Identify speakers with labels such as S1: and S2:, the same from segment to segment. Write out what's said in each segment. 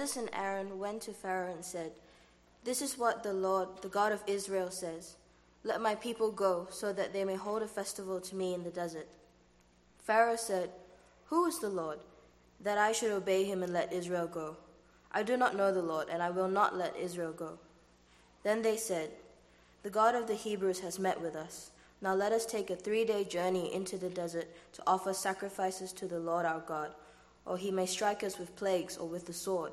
S1: Moses and Aaron went to Pharaoh and said, This is what the Lord, the God of Israel, says Let my people go, so that they may hold a festival to me in the desert. Pharaoh said, Who is the Lord, that I should obey him and let Israel go? I do not know the Lord, and I will not let Israel go. Then they said, The God of the Hebrews has met with us. Now let us take a three day journey into the desert to offer sacrifices to the Lord our God, or he may strike us with plagues or with the sword.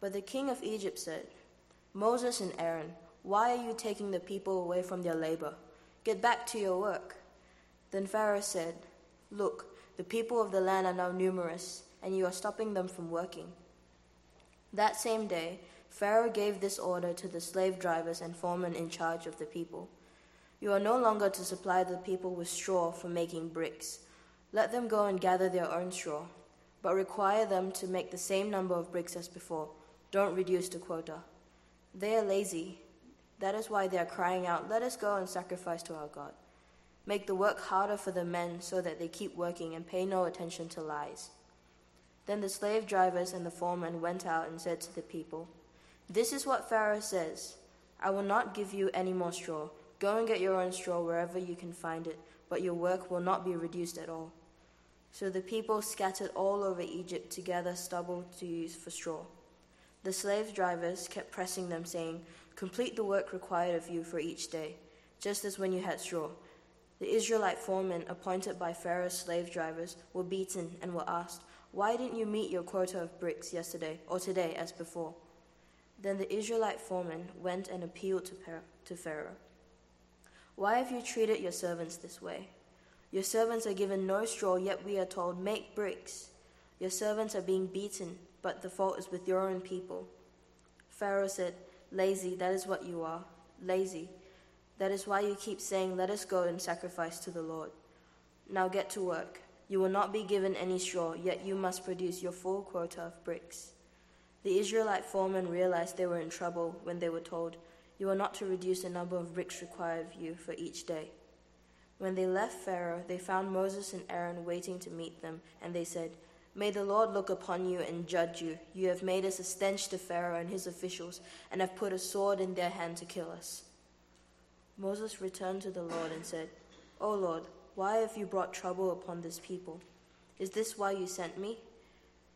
S1: But the king of Egypt said, Moses and Aaron, why are you taking the people away from their labor? Get back to your work. Then Pharaoh said, Look, the people of the land are now numerous, and you are stopping them from working. That same day, Pharaoh gave this order to the slave drivers and foremen in charge of the people You are no longer to supply the people with straw for making bricks. Let them go and gather their own straw, but require them to make the same number of bricks as before. Don't reduce the quota. They are lazy. That is why they are crying out, Let us go and sacrifice to our God. Make the work harder for the men so that they keep working and pay no attention to lies. Then the slave drivers and the foremen went out and said to the people, This is what Pharaoh says I will not give you any more straw. Go and get your own straw wherever you can find it, but your work will not be reduced at all. So the people scattered all over Egypt to gather stubble to use for straw. The slave drivers kept pressing them, saying, Complete the work required of you for each day, just as when you had straw. The Israelite foremen appointed by Pharaoh's slave drivers were beaten and were asked, why didn't you meet your quota of bricks yesterday or today as before? Then the Israelite foreman went and appealed to, to Pharaoh. Why have you treated your servants this way? Your servants are given no straw, yet we are told, Make bricks. Your servants are being beaten, but the fault is with your own people. Pharaoh said, Lazy, that is what you are. Lazy. That is why you keep saying, Let us go and sacrifice to the Lord. Now get to work. You will not be given any straw, yet you must produce your full quota of bricks. The Israelite foremen realized they were in trouble when they were told, You are not to reduce the number of bricks required of you for each day. When they left Pharaoh, they found Moses and Aaron waiting to meet them, and they said, May the Lord look upon you and judge you. You have made us a stench to Pharaoh and his officials, and have put a sword in their hand to kill us. Moses returned to the Lord and said, O Lord, why have you brought trouble upon this people? Is this why you sent me?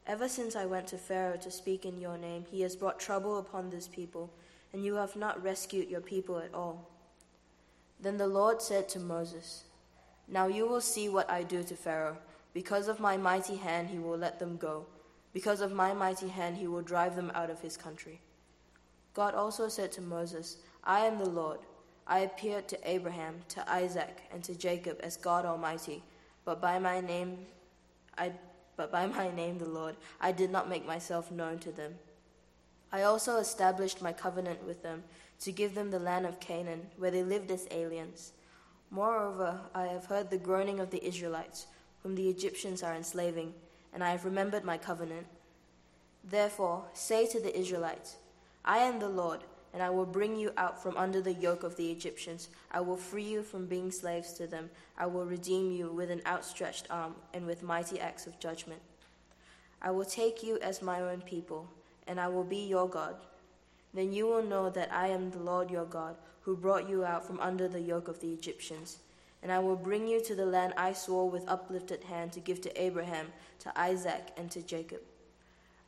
S1: Ever since I went to Pharaoh to speak in your name, he has brought trouble upon this people, and you have not rescued your people at all. Then the Lord said to Moses, Now you will see what I do to Pharaoh. Because of my mighty hand, he will let them go. Because of my mighty hand, he will drive them out of his country. God also said to Moses, I am the Lord. I appeared to Abraham, to Isaac, and to Jacob as God Almighty, but by my name I but by my name the Lord, I did not make myself known to them. I also established my covenant with them to give them the land of Canaan, where they lived as aliens. Moreover, I have heard the groaning of the Israelites, whom the Egyptians are enslaving, and I have remembered my covenant. Therefore, say to the Israelites, I am the Lord and I will bring you out from under the yoke of the Egyptians. I will free you from being slaves to them. I will redeem you with an outstretched arm and with mighty acts of judgment. I will take you as my own people, and I will be your God. Then you will know that I am the Lord your God, who brought you out from under the yoke of the Egyptians. And I will bring you to the land I swore with uplifted hand to give to Abraham, to Isaac, and to Jacob.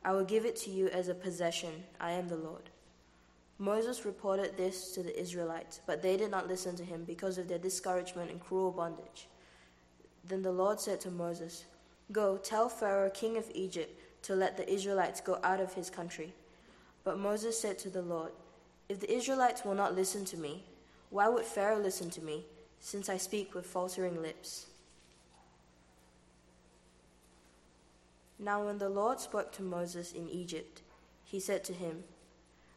S1: I will give it to you as a possession. I am the Lord. Moses reported this to the Israelites, but they did not listen to him because of their discouragement and cruel bondage. Then the Lord said to Moses, Go, tell Pharaoh, king of Egypt, to let the Israelites go out of his country. But Moses said to the Lord, If the Israelites will not listen to me, why would Pharaoh listen to me, since I speak with faltering lips? Now, when the Lord spoke to Moses in Egypt, he said to him,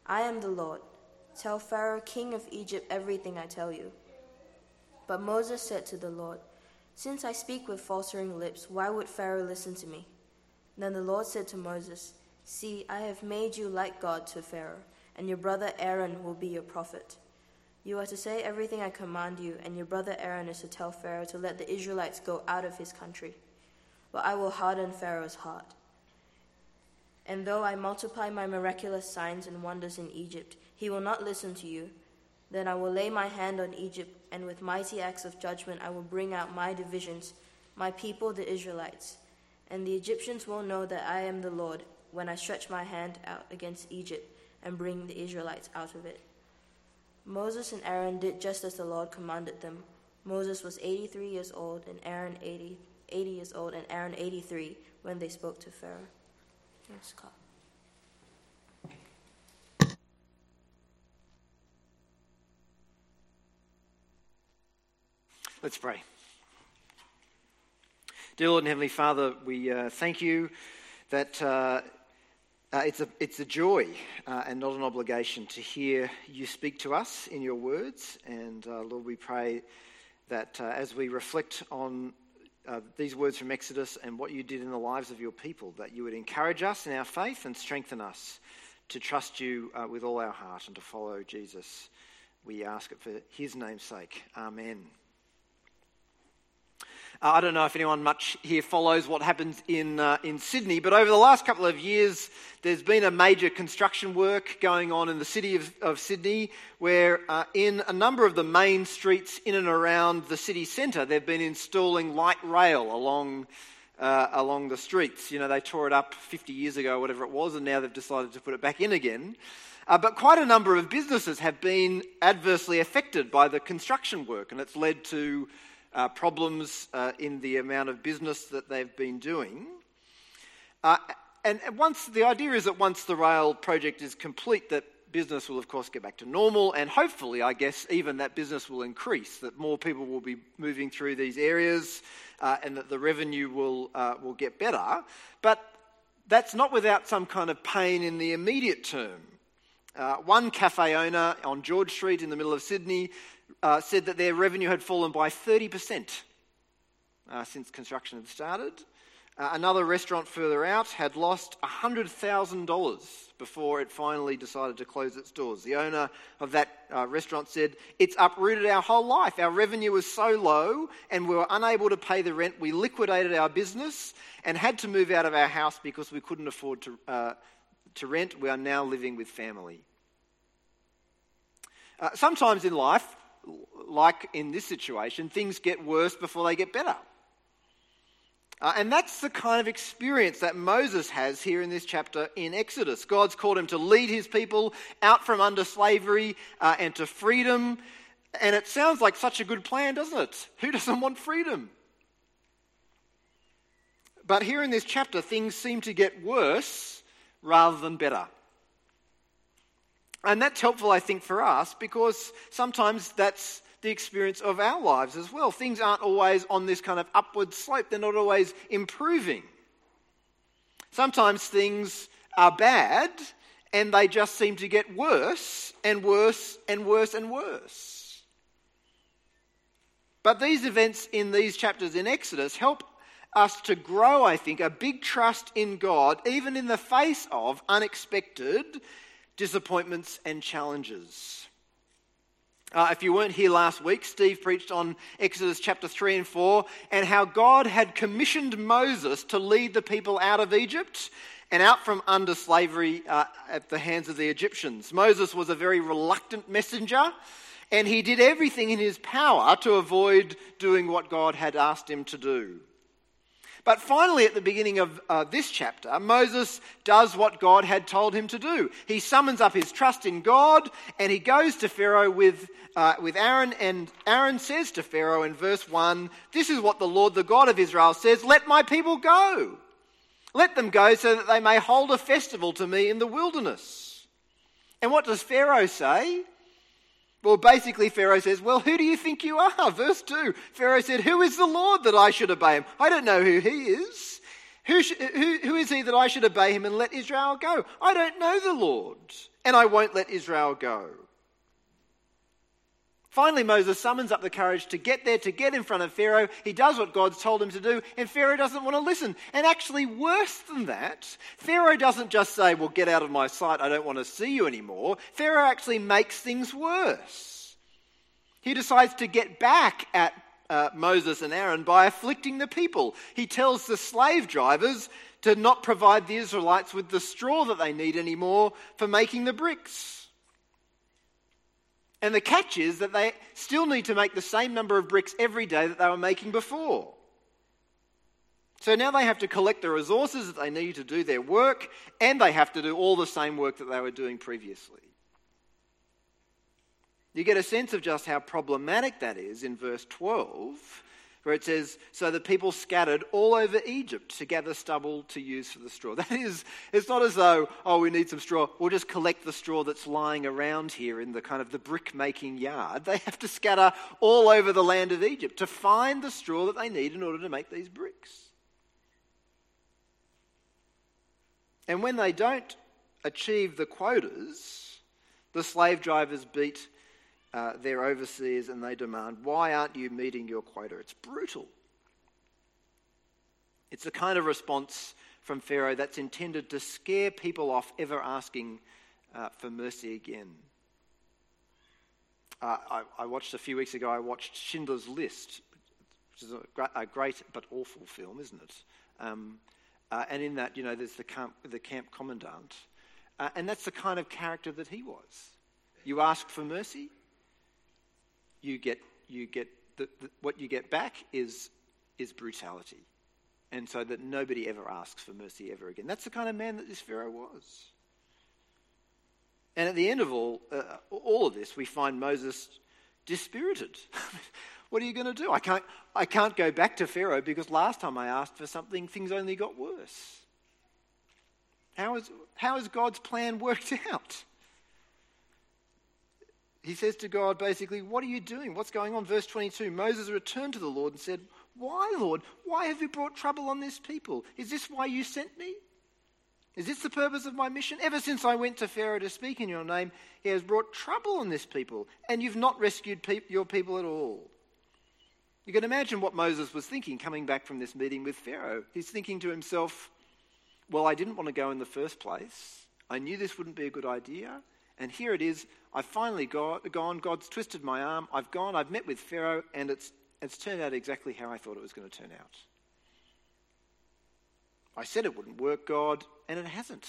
S1: I am the Lord. Tell Pharaoh, king of Egypt, everything I tell you. But Moses said to the Lord, Since I speak with faltering lips, why would Pharaoh listen to me? Then the Lord said to Moses, See, I have made you like God to Pharaoh, and your brother Aaron will be your prophet. You are to say everything I command you, and your brother Aaron is to tell Pharaoh to let the Israelites go out of his country. But I will harden Pharaoh's heart And though I multiply my miraculous signs and wonders in Egypt, he will not listen to you. Then I will lay my hand on Egypt, and with mighty acts of judgment I will bring out my divisions, my people, the Israelites. And the Egyptians will know that I am the Lord when I stretch my hand out against Egypt and bring the Israelites out of it. Moses and Aaron did just as the Lord commanded them. Moses was 83 years old, and Aaron 80, 80 years old, and Aaron 83 when they spoke to Pharaoh. Yes, God.
S2: Let's pray. Dear Lord and Heavenly Father, we uh, thank you that uh, uh, it's, a, it's a joy uh, and not an obligation to hear you speak to us in your words. And uh, Lord, we pray that uh, as we reflect on uh, these words from Exodus and what you did in the lives of your people, that you would encourage us in our faith and strengthen us to trust you with all our heart and to follow Jesus. We ask it for his name's sake. Amen. Uh, I don't know if anyone much here follows what happens in, uh, in Sydney, but over the last couple of years, there's been a major construction work going on in the city of, of Sydney, where uh, in a number of the main streets in and around the city centre, they've been installing light rail along, uh, along the streets. You know, they tore it up 50 years ago, whatever it was, and now they've decided to put it back in again. Uh, but quite a number of businesses have been adversely affected by the construction work, and it's led to uh, problems uh, in the amount of business that they've been doing. Uh, and once the idea is that once the rail project is complete, that business will of course get back to normal, and hopefully, I guess, even that business will increase. That more people will be moving through these areas, uh, and that the revenue will uh, will get better. But that's not without some kind of pain in the immediate term. Uh, one cafe owner on George Street in the middle of Sydney uh, said that their revenue had fallen by 30% uh, since construction had started. Uh, another restaurant further out had lost $100,000 before it finally decided to close its doors. The owner of that uh, restaurant said, It's uprooted our whole life. Our revenue was so low and we were unable to pay the rent. We liquidated our business and had to move out of our house because we couldn't afford to, uh, to rent. We are now living with family. Uh, sometimes in life, like in this situation, things get worse before they get better. Uh, and that's the kind of experience that Moses has here in this chapter in Exodus. God's called him to lead his people out from under slavery uh, and to freedom. And it sounds like such a good plan, doesn't it? Who doesn't want freedom? But here in this chapter, things seem to get worse rather than better. And that's helpful, I think, for us because sometimes that's the experience of our lives as well. Things aren't always on this kind of upward slope, they're not always improving. Sometimes things are bad and they just seem to get worse and worse and worse and worse. But these events in these chapters in Exodus help us to grow, I think, a big trust in God, even in the face of unexpected disappointments, and challenges. Uh, if you weren't here last week, Steve preached on Exodus chapter 3 and 4 and how God had commissioned Moses to lead the people out of Egypt and out from under slavery uh, at the hands of the Egyptians. Moses was a very reluctant messenger and he did everything in his power to avoid doing what God had asked him to do. But finally, at the beginning of uh, this chapter, Moses does what God had told him to do. He summons up his trust in God and he goes to Pharaoh with, uh, with Aaron. And Aaron says to Pharaoh in verse 1 This is what the Lord, the God of Israel, says Let my people go. Let them go so that they may hold a festival to me in the wilderness. And what does Pharaoh say? Well, basically, Pharaoh says, Well, who do you think you are? Verse 2 Pharaoh said, Who is the Lord that I should obey him? I don't know who he is. Who, sh- who, who is he that I should obey him and let Israel go? I don't know the Lord, and I won't let Israel go. Finally, Moses summons up the courage to get there, to get in front of Pharaoh. He does what God's told him to do, and Pharaoh doesn't want to listen. And actually, worse than that, Pharaoh doesn't just say, Well, get out of my sight, I don't want to see you anymore. Pharaoh actually makes things worse. He decides to get back at uh, Moses and Aaron by afflicting the people. He tells the slave drivers to not provide the Israelites with the straw that they need anymore for making the bricks. And the catch is that they still need to make the same number of bricks every day that they were making before. So now they have to collect the resources that they need to do their work, and they have to do all the same work that they were doing previously. You get a sense of just how problematic that is in verse 12, where it says, So the people scattered all over Egypt to gather stubble to use for the straw. That is, it's not as though, oh, we need some straw. We'll just collect the straw that's lying around here in the kind of the brick making yard. They have to scatter all over the land of Egypt to find the straw that they need in order to make these bricks. And when they don't achieve the quotas, the slave drivers beat uh, their overseers and they demand, Why aren't you meeting your quota? It's brutal. It's the kind of response from Pharaoh that's intended to scare people off ever asking uh, for mercy again. Uh, I, I, watched a few weeks ago, I watched Schindler's List, which is a, a great but awful film, isn't it? Um, uh, and in that, you know, there's the camp, the camp commandant. Uh, and that's the kind of character that he was. You ask for mercy, you get, you get the, the, what you get back is, is brutality. And so that nobody ever asks for mercy ever again. That's the kind of man that this Pharaoh was. And at the end of all, uh, all of this, we find Moses dispirited. what are you going to do? I can't, I can't go back to Pharaoh because last time I asked for something, things only got worse. How, is, how has God's plan worked out? He says to God basically, What are you doing? What's going on? Verse 22 Moses returned to the Lord and said, Why, Lord? Why have you brought trouble on this people? Is this why you sent me? Is this the purpose of my mission? Ever since I went to Pharaoh to speak in your name, he has brought trouble on this people, and you've not rescued pe- your people at all. You can imagine what Moses was thinking coming back from this meeting with Pharaoh. He's thinking to himself, Well, I didn't want to go in the first place. I knew this wouldn't be a good idea. And here it is. I've finally got, gone. God's twisted my arm. I've gone. I've met with Pharaoh, and it's, it's turned out exactly how I thought it was going to turn out. I said it wouldn't work, God, and it hasn't.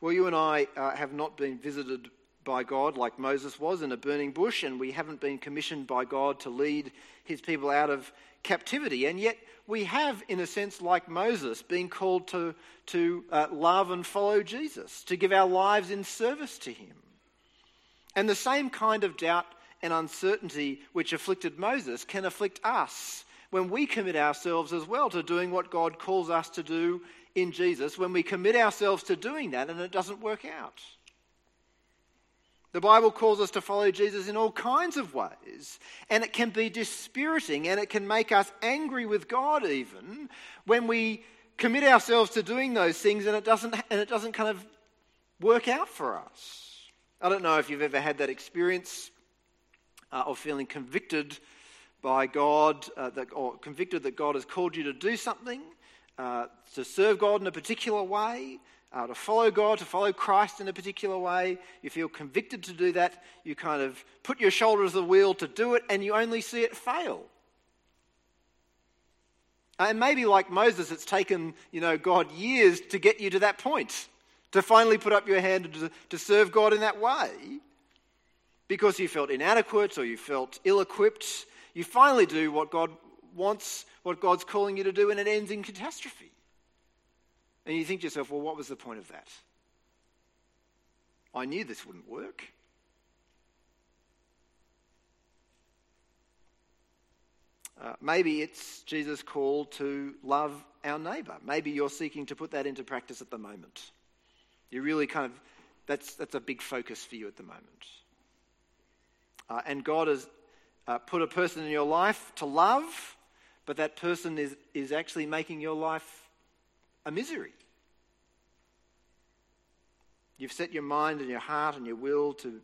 S2: Well, you and I uh, have not been visited by God like Moses was in a burning bush, and we haven't been commissioned by God to lead his people out of captivity. And yet, we have, in a sense, like Moses, been called to, to uh, love and follow Jesus, to give our lives in service to him. And the same kind of doubt and uncertainty which afflicted Moses can afflict us when we commit ourselves as well to doing what God calls us to do in Jesus, when we commit ourselves to doing that and it doesn't work out. The Bible calls us to follow Jesus in all kinds of ways, and it can be dispiriting and it can make us angry with God even when we commit ourselves to doing those things and it doesn't and it doesn't kind of work out for us. I don't know if you've ever had that experience uh, of feeling convicted by God, uh, that, or convicted that God has called you to do something, uh, to serve God in a particular way, uh, to follow God, to follow Christ in a particular way. You feel convicted to do that. You kind of put your shoulder to the wheel to do it, and you only see it fail. And maybe like Moses, it's taken you know God years to get you to that point, to finally put up your hand to, to serve God in that way, because you felt inadequate or you felt ill-equipped. You finally do what God wants, what God's calling you to do, and it ends in catastrophe. And you think to yourself, well, what was the point of that? I knew this wouldn't work. Uh, maybe it's Jesus' call to love our neighbour. Maybe you're seeking to put that into practice at the moment. You really kind of, that's, that's a big focus for you at the moment. Uh, and God has uh, put a person in your life to love, but that person is, is actually making your life a misery. You've set your mind and your heart and your will to,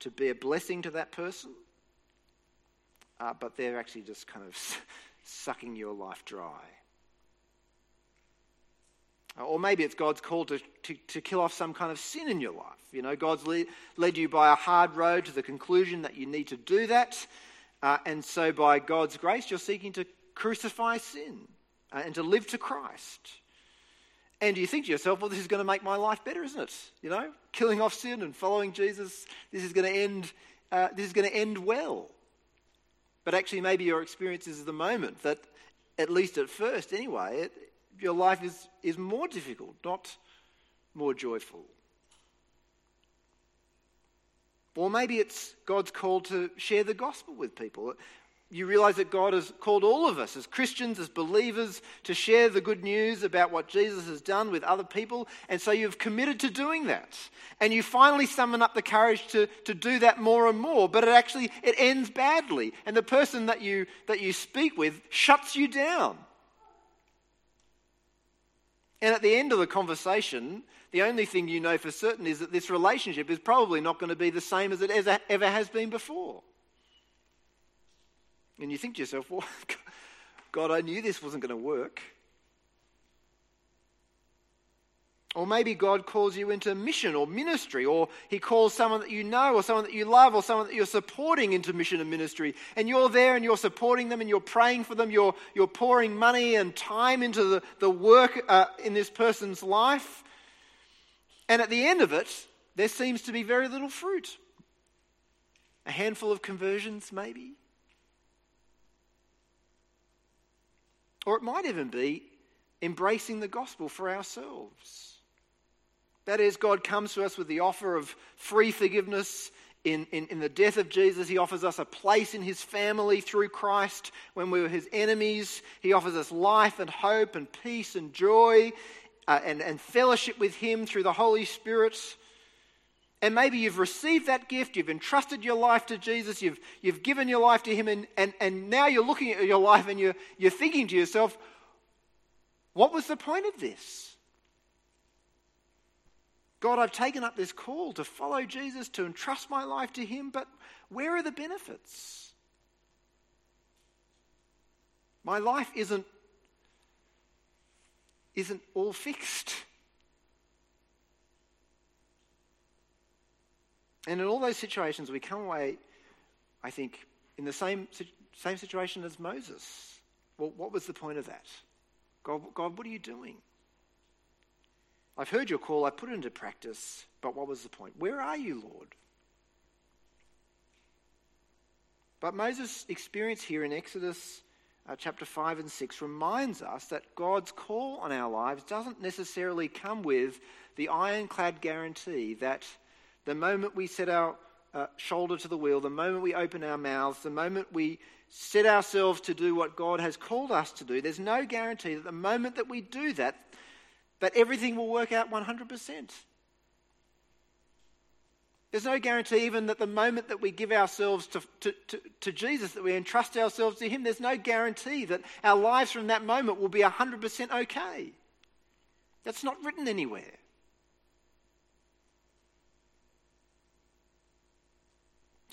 S2: to be a blessing to that person, uh, but they're actually just kind of sucking your life dry. Or maybe it's God's call to, to, to, kill off some kind of sin in your life. You know, God's lead, led you by a hard road to the conclusion that you need to do that. Uh, and so, by God's grace, you're seeking to crucify sin uh, and to live to Christ. And you think to yourself, well, this is going to make my life better, isn't it? You know, killing off sin and following Jesus, this is going to end, uh, this is going to end well. But actually, maybe your experience is the moment that, at least at first anyway, it, your life is, is more difficult, not more joyful. Or maybe it's God's call to share the gospel with people you realize that God has called all of us as Christians, as believers, to share the good news about what Jesus has done with other people. And so you've committed to doing that. And you finally summon up the courage to, to do that more and more. But it actually it ends badly. And the person that you that you speak with shuts you down. And at the end of the conversation, the only thing you know for certain is that this relationship is probably not going to be the same as it ever has been before. And you think to yourself, well, God, I knew this wasn't going to work. Or maybe God calls you into mission or ministry, or He calls someone that you know, or someone that you love, or someone that you're supporting into mission and ministry. And you're there and you're supporting them and you're praying for them, you're, you're pouring money and time into the, the work uh, in this person's life. And at the end of it, there seems to be very little fruit. A handful of conversions, maybe. Or it might even be embracing the gospel for ourselves. That is, God comes to us with the offer of free forgiveness. In, in, in, the death of Jesus, He offers us a place in His family through Christ when we were His enemies. He offers us life and hope and peace and joy uh, and, and fellowship with Him through the Holy Spirit. And maybe you've received that gift, you've entrusted your life to Jesus, you've, you've given your life to Him, and, and, and now you're looking at your life and you're, you're thinking to yourself, what was the point of this? God, I've taken up this call to follow Jesus, to entrust my life to Him, but where are the benefits? My life isn't, isn't all fixed. And in all those situations, we come away, I think, in the same, same situation as Moses. Well, what was the point of that? God, God, what are you doing? I've heard your call, I put it into practice, but what was the point? Where are you, Lord? But Moses' experience here in Exodus uh, chapter 5 and 6 reminds us that God's call on our lives doesn't necessarily come with the ironclad guarantee that the moment we set our uh, shoulder to the wheel, the moment we open our mouths, the moment we set ourselves to do what God has called us to do, there's no guarantee that the moment that we do that, that everything will work out 100%. There's no guarantee even that the moment that we give ourselves to, to, to, to, Jesus, that we entrust ourselves to Him, there's no guarantee that our lives from that moment will be 100% okay. That's not written anywhere.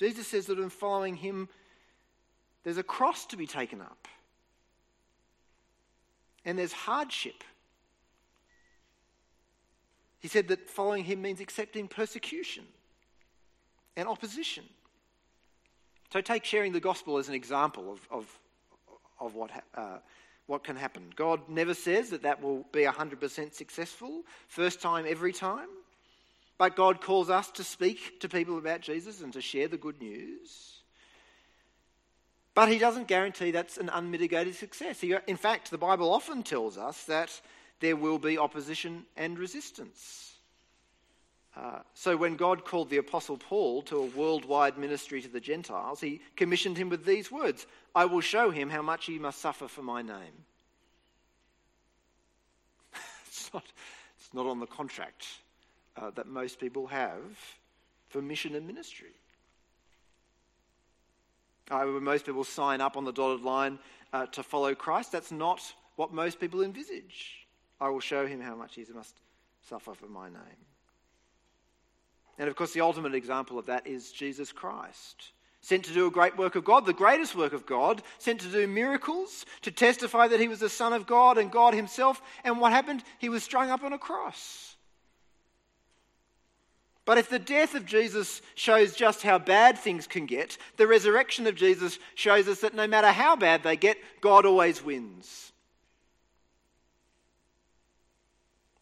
S2: Jesus says that in following him, there's a cross to be taken up, and there's hardship. He said that following him means accepting persecution and opposition. So take sharing the gospel as an example of, of, of what, uh, what can happen. God never says that that will be 100% successful, first time, every time. But God calls us to speak to people about Jesus and to share the good news. But He doesn't guarantee that's an unmitigated success. in fact, the Bible often tells us that there will be opposition and resistance. Uh, so, when God called the Apostle Paul to a worldwide ministry to the Gentiles, he commissioned him with these words I will show him how much he must suffer for my name. it's, not, it's not on the contract uh, that most people have for mission and ministry. Uh, most people sign up on the dotted line uh, to follow Christ, that's not what most people envisage. I will show him how much he must suffer for my name. And of course, the ultimate example of that is Jesus Christ. Sent to do a great work of God, the greatest work of God, sent to do miracles, to testify that he was the Son of God and God himself. And what happened? He was strung up on a cross. But if the death of Jesus shows just how bad things can get, the resurrection of Jesus shows us that no matter how bad they get, God always wins.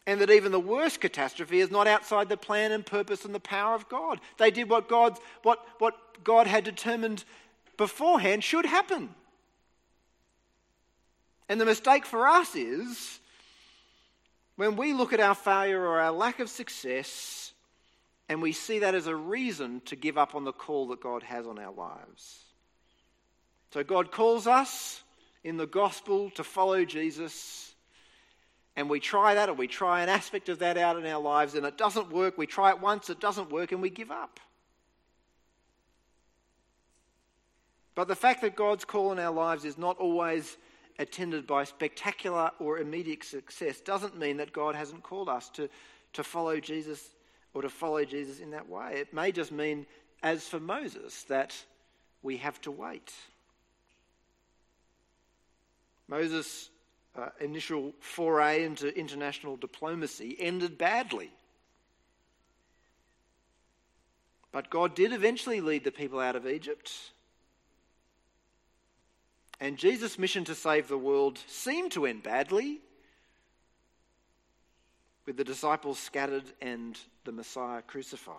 S2: And that even the worst catastrophe is not outside the plan and purpose and the power of God. They did what, God, what, what God had determined beforehand should happen. And the mistake for us is when we look at our failure or our lack of success and we see that as a reason to give up on the call that God has on our lives. So God calls us in the gospel to follow Jesus. And we try that, or we try an aspect of that out in our lives, and it doesn't work. We try it once, it doesn't work, and we give up. But the fact that God's call in our lives is not always attended by spectacular or immediate success doesn't mean that God hasn't called us to, to follow Jesus or to follow Jesus in that way. It may just mean, as for Moses, that we have to wait. Moses' uh, initial foray into international diplomacy ended badly. But God did eventually lead the people out of Egypt. And Jesus' mission to save the world seemed to end badly, with the disciples scattered and the Messiah crucified.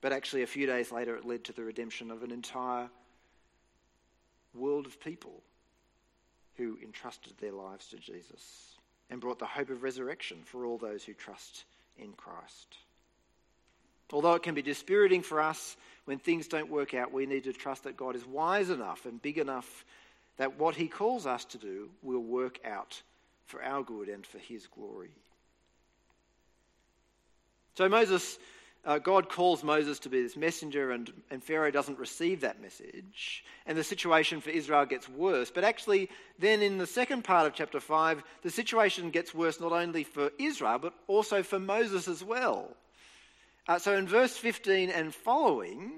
S2: But actually, a few days later, it led to the redemption of an entire world of people who entrusted their lives to Jesus and brought the hope of resurrection for all those who trust in Christ. Although it can be dispiriting for us when things don't work out, we need to trust that God is wise enough and big enough that what He calls us to do will work out for our good and for His glory. So Moses, uh, God calls Moses to be this messenger, and, and Pharaoh doesn't receive that message. And the situation for Israel gets worse. But actually, then in the second part of chapter 5, the situation gets worse not only for Israel, but also for Moses as well. Uh, so in verse 15 and following,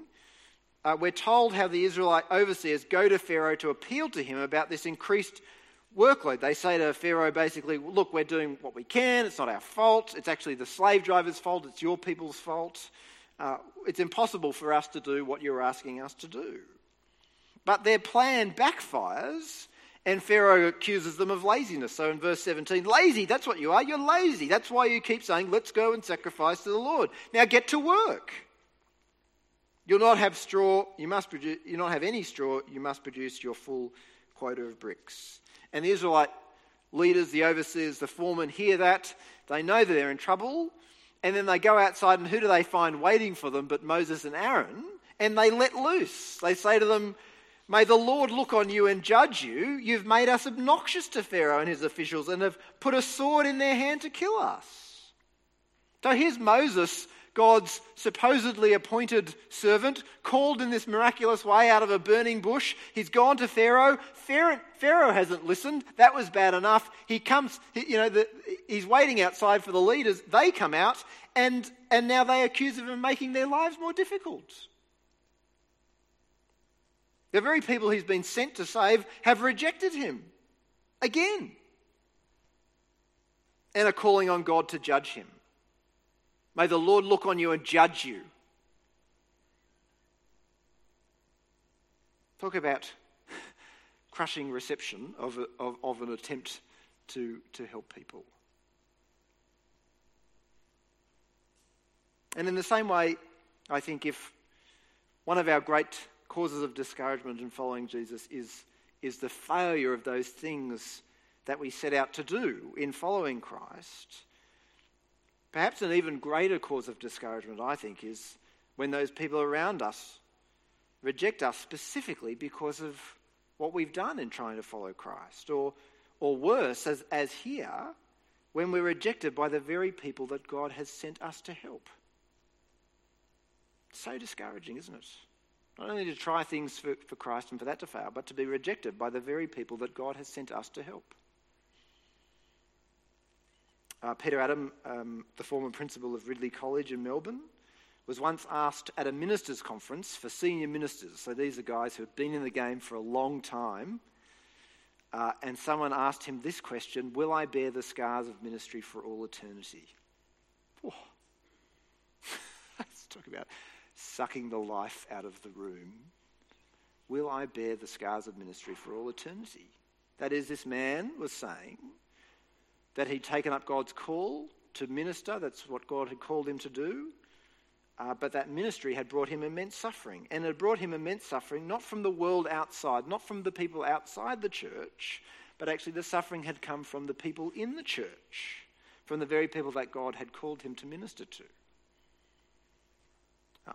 S2: uh, we're told how the Israelite overseers go to Pharaoh to appeal to him about this increased workload. They say to Pharaoh basically, Look, we're doing what we can. It's not our fault. It's actually the slave driver's fault. It's your people's fault. Uh, it's impossible for us to do what you're asking us to do. But their plan backfires and Pharaoh accuses them of laziness. So in verse 17, lazy, that's what you are. You're lazy. That's why you keep saying, let's go and sacrifice to the Lord. Now get to work. You'll not have straw, you must produce, you'll not have any straw, you must produce your full quota of bricks. And the Israelite leaders, the overseers, the foremen hear that. They know that they're in trouble. And then they go outside, and who do they find waiting for them but Moses and Aaron? And they let loose. They say to them, May the Lord look on you and judge you. You've made us obnoxious to Pharaoh and his officials and have put a sword in their hand to kill us. So here's Moses, God's supposedly appointed servant, called in this miraculous way out of a burning bush. He's gone to Pharaoh. Pharaoh, Pharaoh hasn't listened. That was bad enough. He comes, you know, the, he's waiting outside for the leaders. They come out, and, and now they accuse him of making their lives more difficult. The very people he's been sent to save have rejected him again and are calling on God to judge him. May the Lord look on you and judge you. Talk about crushing reception of, of, of an attempt to, to help people. And in the same way, I think if one of our great causes of discouragement in following Jesus is, is the failure of those things that we set out to do in following Christ. Perhaps an even greater cause of discouragement, I think, is when those people around us reject us specifically because of what we've done in trying to follow Christ. Or, or worse, as, as here, when we're rejected by the very people that God has sent us to help. So discouraging, isn't it? Not only to try things for, for Christ and for that to fail, but to be rejected by the very people that God has sent us to help. Uh, Peter Adam, um, the former principal of Ridley College in Melbourne, was once asked at a ministers' conference for senior ministers. So these are guys who have been in the game for a long time. Uh, and someone asked him this question Will I bear the scars of ministry for all eternity? Oh, Let's talk about sucking the life out of the room. Will I bear the scars of ministry for all eternity? That is, this man was saying that he'd taken up God's call to minister. That's what God had called him to do. Uh, but that ministry had brought him immense suffering. And it brought him immense suffering not from the world outside, not from the people outside the church, but actually the suffering had come from the people in the church, from the very people that God had called him to minister to.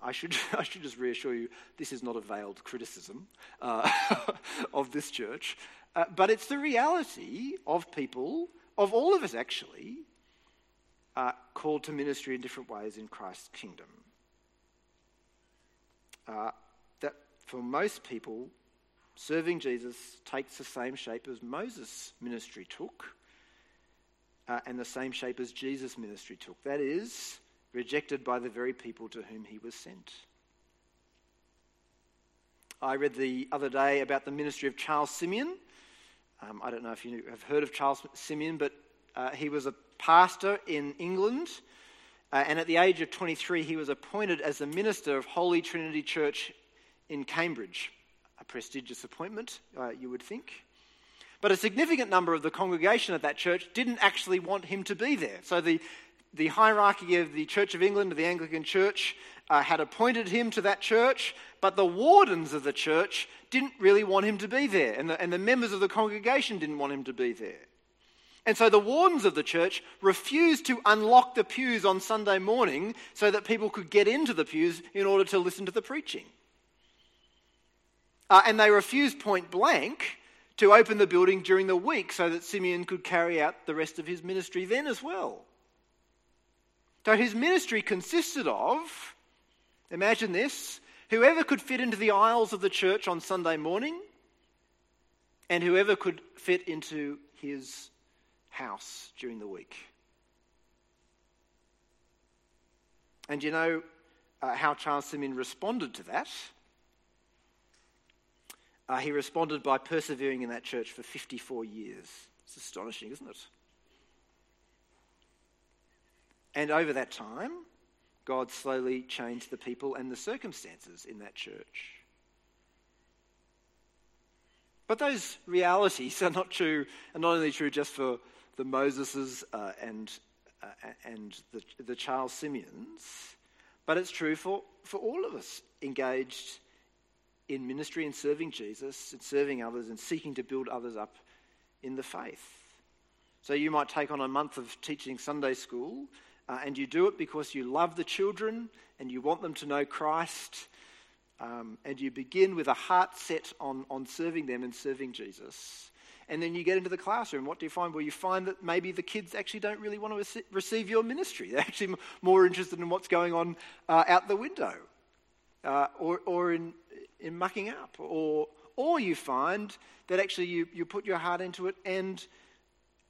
S2: I should, I should just reassure you, this is not a veiled criticism uh, of this church, uh, but it's the reality of people, of all of us actually, called to ministry in different ways in Christ's kingdom. Uh, that for most people, serving Jesus takes the same shape as Moses' ministry took, uh, and the same shape as Jesus' ministry took. That is, rejected by the very people to whom he was sent. I read the other day about the ministry of Charles Simeon. Um, I don't know if you have heard of Charles Simeon, but uh, he was a pastor in England. Uh, and at the age of 23, he was appointed as the minister of Holy Trinity Church in Cambridge. A prestigious appointment, uh, you would think. But a significant number of the congregation at that church didn't actually want him to be there. So the, the hierarchy of the Church of England, the Anglican Church, uh, had appointed him to that church, but the wardens of the church didn't really want him to be there, and the, and the members of the congregation didn't want him to be there. And so the wardens of the church refused to unlock the pews on Sunday morning so that people could get into the pews in order to listen to the preaching. Uh, and they refused point blank to open the building during the week so that Simeon could carry out the rest of his ministry then as well. So his ministry consisted of, imagine this, whoever could fit into the aisles of the church on Sunday morning and whoever could fit into his house during the week. And you know uh, how Charles Simeon responded to that? Uh, he responded by persevering in that church for 54 years. It's astonishing, isn't it? And over that time, God slowly changed the people and the circumstances in that church. But those realities are not true, are not only true just for the Moseses uh, and, uh, and the, the Charles Simeons, but it's true for, for all of us engaged in ministry and serving Jesus and serving others and seeking to build others up in the faith. So you might take on a month of teaching Sunday school, uh, and you do it because you love the children and you want them to know Christ. Um, and you begin with a heart set on, on serving them and serving Jesus. And then you get into the classroom. What do you find? Well, you find that maybe the kids actually don't really want to receive your ministry. They're actually more interested in what's going on uh, out the window uh, or, or in, in mucking up. Or, or you find that actually you, you put your heart into it and,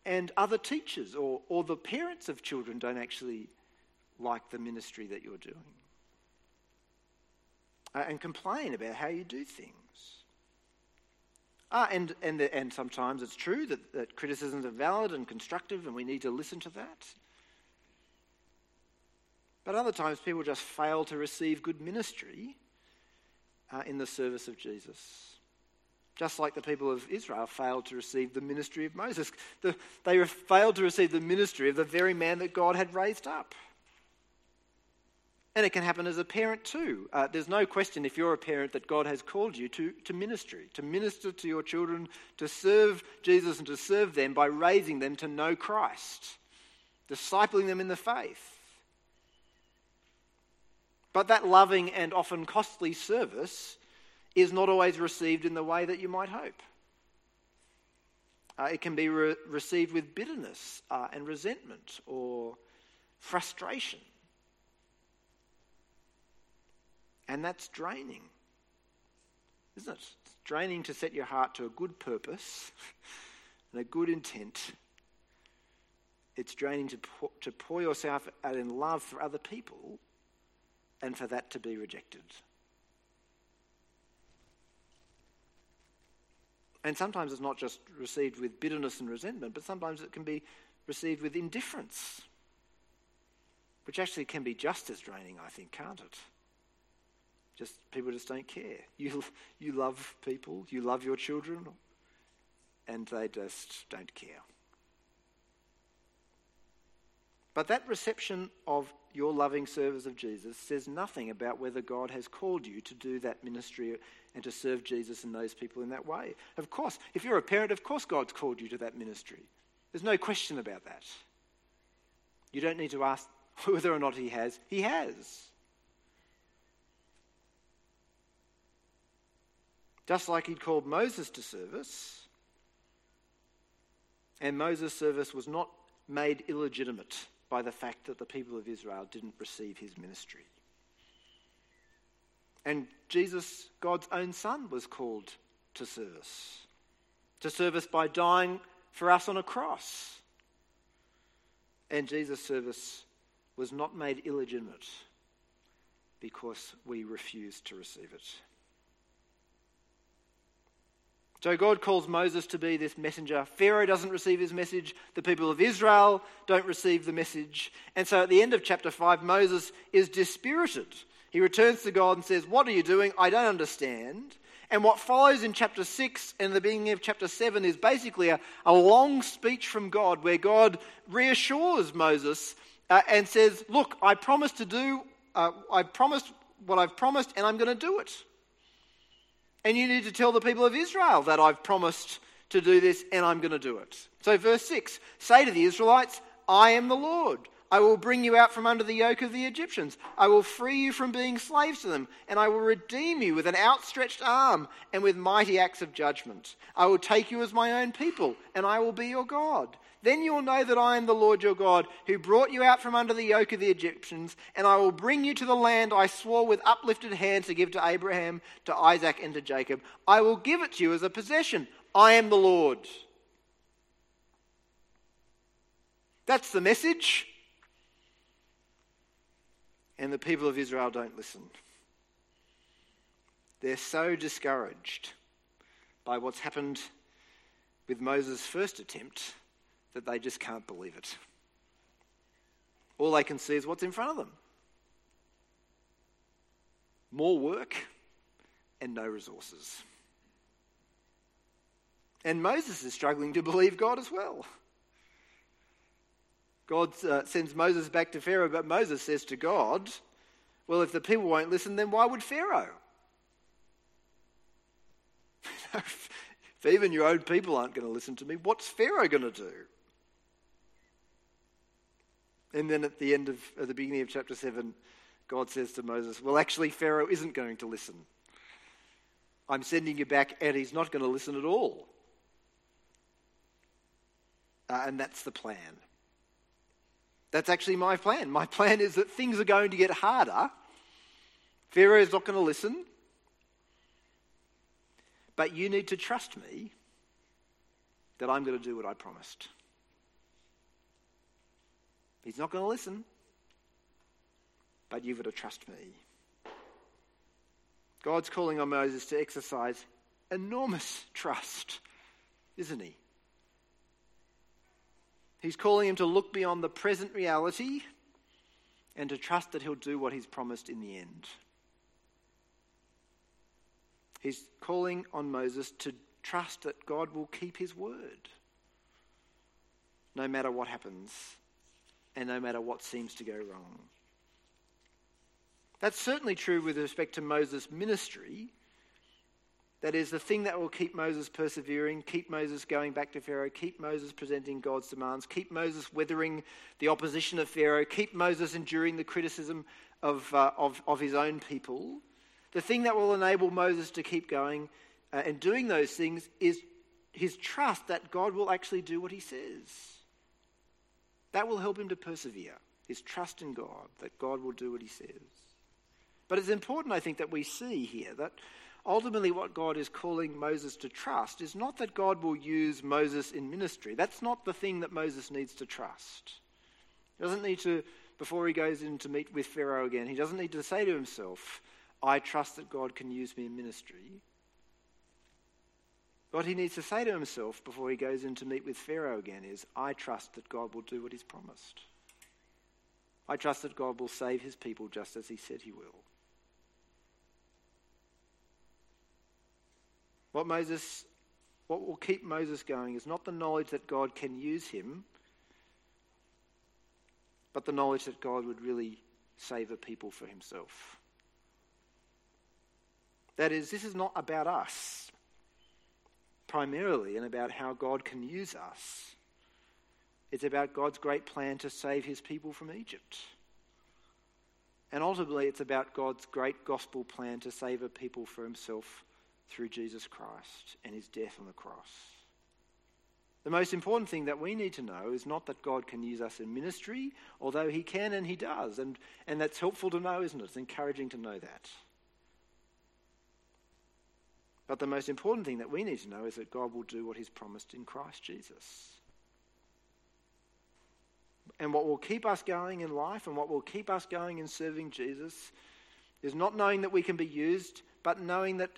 S2: and other teachers or, or the parents of children don't actually like the ministry that you're doing uh, and complain about how you do things. Ah, and, and, the, and sometimes it's true that, that criticisms are valid and constructive, and we need to listen to that. But other times, people just fail to receive good ministry uh, in the service of Jesus. Just like the people of Israel failed to receive the ministry of Moses. The, they failed to receive the ministry of the very man that God had raised up. And it can happen as a parent too. Uh, there's no question if you're a parent that God has called you to, to ministry, to minister to your children, to serve Jesus and to serve them by raising them to know Christ, discipling them in the faith. But that loving and often costly service is not always received in the way that you might hope. Uh, it can be re- received with bitterness uh, and resentment or frustration. And that's draining, isn't it? It's draining to set your heart to a good purpose and a good intent. It's draining to pour, to pour yourself out in love for other people and for that to be rejected. And sometimes it's not just received with bitterness and resentment, but sometimes it can be received with indifference which actually can be just as draining, I think, can't it? Just people just don't care. You, you love people, you love your children, and they just don't care. But that reception of your loving service of Jesus says nothing about whether God has called you to do that ministry and to serve Jesus and those people in that way. Of course, if you're a parent, of course God's called you to that ministry. There's no question about that. You don't need to ask whether or not He has. He has. Just like He'd called Moses to service, and Moses' service was not made illegitimate by the fact that the people of Israel didn't receive his ministry. And Jesus, God's own Son, was called to service, to service by dying for us on a cross. And Jesus' service was not made illegitimate because we refused to receive it. So God calls Moses to be this messenger. Pharaoh doesn't receive his message. The people of Israel don't receive the message. And so at the end of chapter 5, Moses is dispirited. He returns to God and says, What are you doing? I don't understand. And what follows in chapter 6 and the beginning of chapter 7 is basically a, a long speech from God where God reassures Moses uh, and says, Look, I promised to do, uh, I promised what I've promised, and I'm going to do it. And you need to tell the people of Israel that I've promised to do this and I'm going to do it. So, verse 6 say to the Israelites, I am the Lord. I will bring you out from under the yoke of the Egyptians. I will free you from being slaves to them, and I will redeem you with an outstretched arm and with mighty acts of judgment. I will take you as my own people, and I will be your God. Then you will know that I am the Lord your God, who brought you out from under the yoke of the Egyptians, and I will bring you to the land I swore with uplifted hand to give to Abraham, to Isaac, and to Jacob. I will give it to you as a possession. I am the Lord. That's the message. And the people of Israel don't listen. They're so discouraged by what's happened with Moses' first attempt that they just can't believe it. All they can see is what's in front of them more work and no resources. And Moses is struggling to believe God as well. God uh, sends Moses back to Pharaoh, but Moses says to God, Well, if the people won't listen, then why would Pharaoh? if even your own people aren't going to listen to me, what's Pharaoh going to do? And then at the end of at the beginning of chapter 7, God says to Moses, Well, actually, Pharaoh isn't going to listen. I'm sending you back, and he's not going to listen at all. Uh, and that's the plan. That's actually my plan. My plan is that things are going to get harder. Pharaoh is not going to listen. But you need to trust me that I'm going to do what I promised. He's not going to listen, but you've got to trust me. God's calling on Moses to exercise enormous trust, isn't he? He's calling him to look beyond the present reality and to trust that he'll do what he's promised in the end. He's calling on Moses to trust that God will keep his word no matter what happens and no matter what seems to go wrong. That's certainly true with respect to Moses' ministry. That is the thing that will keep Moses persevering, keep Moses going back to Pharaoh, keep Moses presenting God's demands, keep Moses weathering the opposition of Pharaoh, keep Moses enduring the criticism of, uh, of, of his own people. The thing that will enable Moses to keep going uh, and doing those things is his trust that God will actually do what he says. That will help him to persevere, his trust in God, that God will do what he says. But it's important, I think, that we see here that ultimately what God is calling Moses to trust is not that God will use Moses in ministry. That's not the thing that Moses needs to trust. He doesn't need to, before he goes in to meet with Pharaoh again, he doesn't need to say to himself, I trust that God can use me in ministry. What he needs to say to himself before he goes in to meet with Pharaoh again is, I trust that God will do what he's promised. I trust that God will save his people just as he said he will. What Moses what will keep Moses going is not the knowledge that God can use him, but the knowledge that God would really save a people for himself. That is, this is not about us primarily and about how God can use us. It's about God's great plan to save his people from Egypt. And ultimately, it's about God's great gospel plan to save a people for himself through Jesus Christ and his death on the cross. The most important thing that we need to know is not that God can use us in ministry, although he can and he does. And, and that's helpful to know, isn't it? It's encouraging to know that. But the most important thing that we need to know is that God will do what he's promised in Christ Jesus. And what will keep us going in life and what will keep us going in serving Jesus is not knowing that we can be used, but knowing that,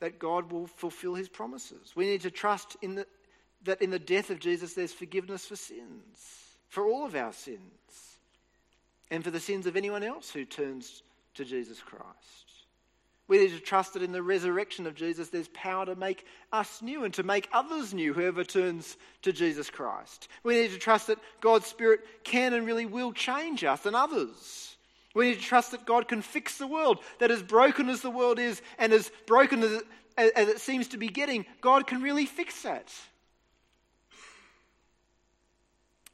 S2: that God will fulfill his promises. We need to trust in the, that in the death of Jesus there's forgiveness for sins, for all of our sins, and for the sins of anyone else who turns to Jesus Christ. We need to trust that in the resurrection of Jesus, there's power to make us new and to make others new, whoever turns to Jesus Christ. We need to trust that God's Spirit can and really will change us and others. We need to trust that God can fix the world, that as broken as the world is and as broken as it, as it seems to be getting, God can really fix that.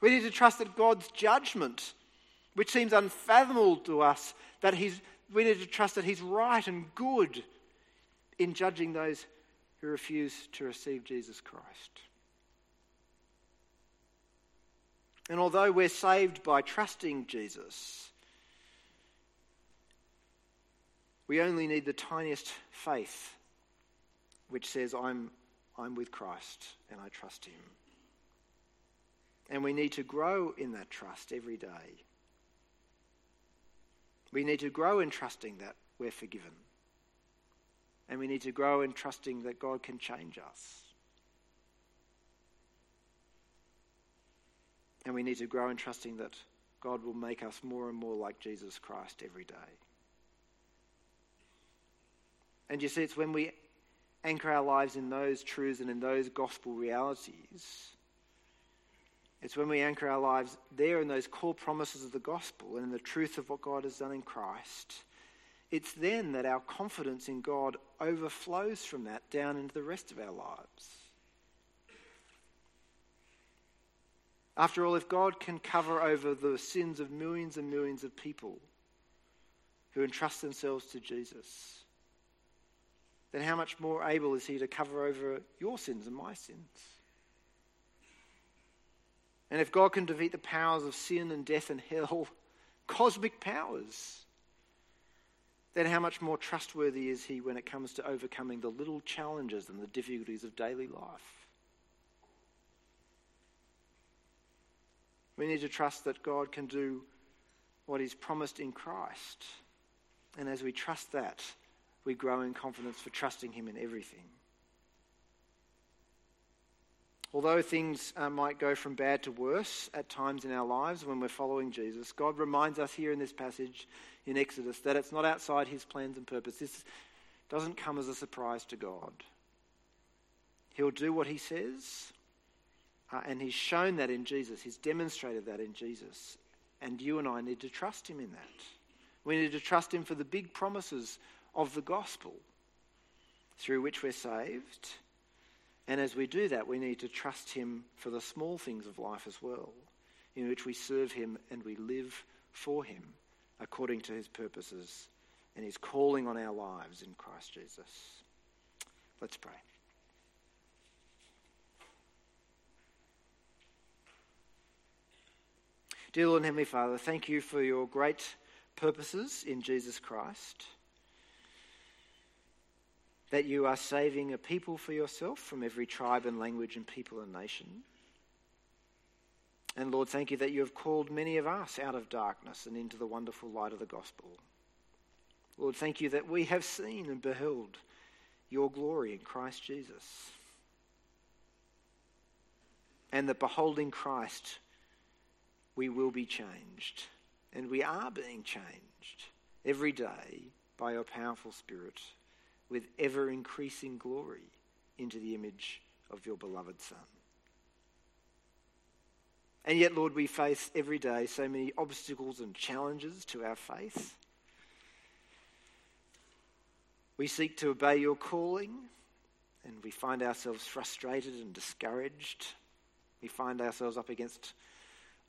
S2: We need to trust that God's judgment, which seems unfathomable to us, that He's we need to trust that He's right and good in judging those who refuse to receive Jesus Christ. And although we're saved by trusting Jesus, we only need the tiniest faith which says, I'm, I'm with Christ and I trust Him. And we need to grow in that trust every day. We need to grow in trusting that we're forgiven. And we need to grow in trusting that God can change us. And we need to grow in trusting that God will make us more and more like Jesus Christ every day. And you see, it's when we anchor our lives in those truths and in those gospel realities it's when we anchor our lives there in those core promises of the gospel and in the truth of what God has done in Christ. It's then that our confidence in God overflows from that down into the rest of our lives. After all, if God can cover over the sins of millions and millions of people who entrust themselves to Jesus, then how much more able is He to cover over your sins and my sins? And if God can defeat the powers of sin and death and hell, cosmic powers, then how much more trustworthy is He when it comes to overcoming the little challenges and the difficulties of daily life? We need to trust that God can do what He's promised in Christ. And as we trust that, we grow in confidence for trusting Him in everything. Although things uh, might go from bad to worse at times in our lives when we're following Jesus, God reminds us here in this passage in Exodus that it's not outside his plans and purpose. This doesn't come as a surprise to God. He'll do what he says, uh, and he's shown that in Jesus. He's demonstrated that in Jesus. And you and I need to trust him in that. We need to trust him for the big promises of the gospel through which we're saved and as we do that, we need to trust Him for the small things of life as well, in which we serve Him and we live for Him according to His purposes and His calling on our lives in Christ Jesus. Let's pray. Dear Lord and Heavenly Father, thank you for your great purposes in Jesus Christ that you are saving a people for yourself from every tribe and language and people and nation. And Lord, thank you that you have called many of us out of darkness and into the wonderful light of the gospel. Lord, thank you that we have seen and beheld your glory in Christ Jesus. And that beholding Christ, we will be changed And we are being changed every day by your powerful Spirit with ever increasing glory into the image of your beloved Son. And yet, Lord, we face every day so many obstacles and challenges to our faith. We seek to obey your calling, and we find ourselves frustrated and discouraged. We find ourselves up against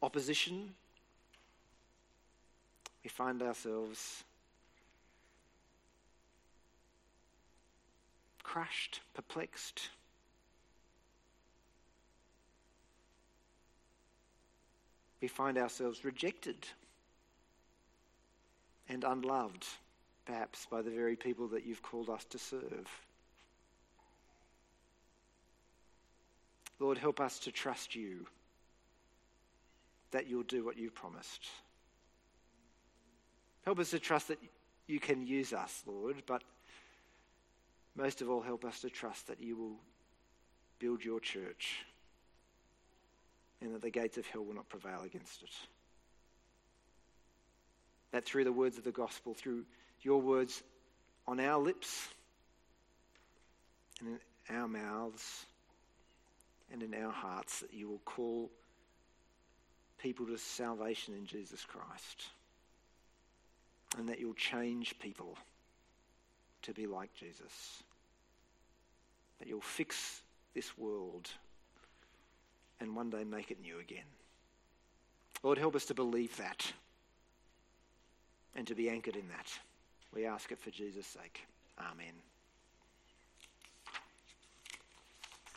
S2: opposition. We find ourselves crushed, perplexed. We find ourselves rejected and unloved, perhaps by the very people that you've called us to serve. Lord, help us to trust you that you'll do what you've promised. Help us to trust that you can use us, Lord, but most of all, help us to trust that you will build your church and that the gates of hell will not prevail against it. That through the words of the gospel, through your words on our lips and in our mouths and in our hearts, that you will call people to salvation in Jesus Christ and that you'll change people to be like Jesus. That you'll fix this world and one day make it new again. Lord, help us to believe that and to be anchored in that. We ask it for Jesus' sake. Amen.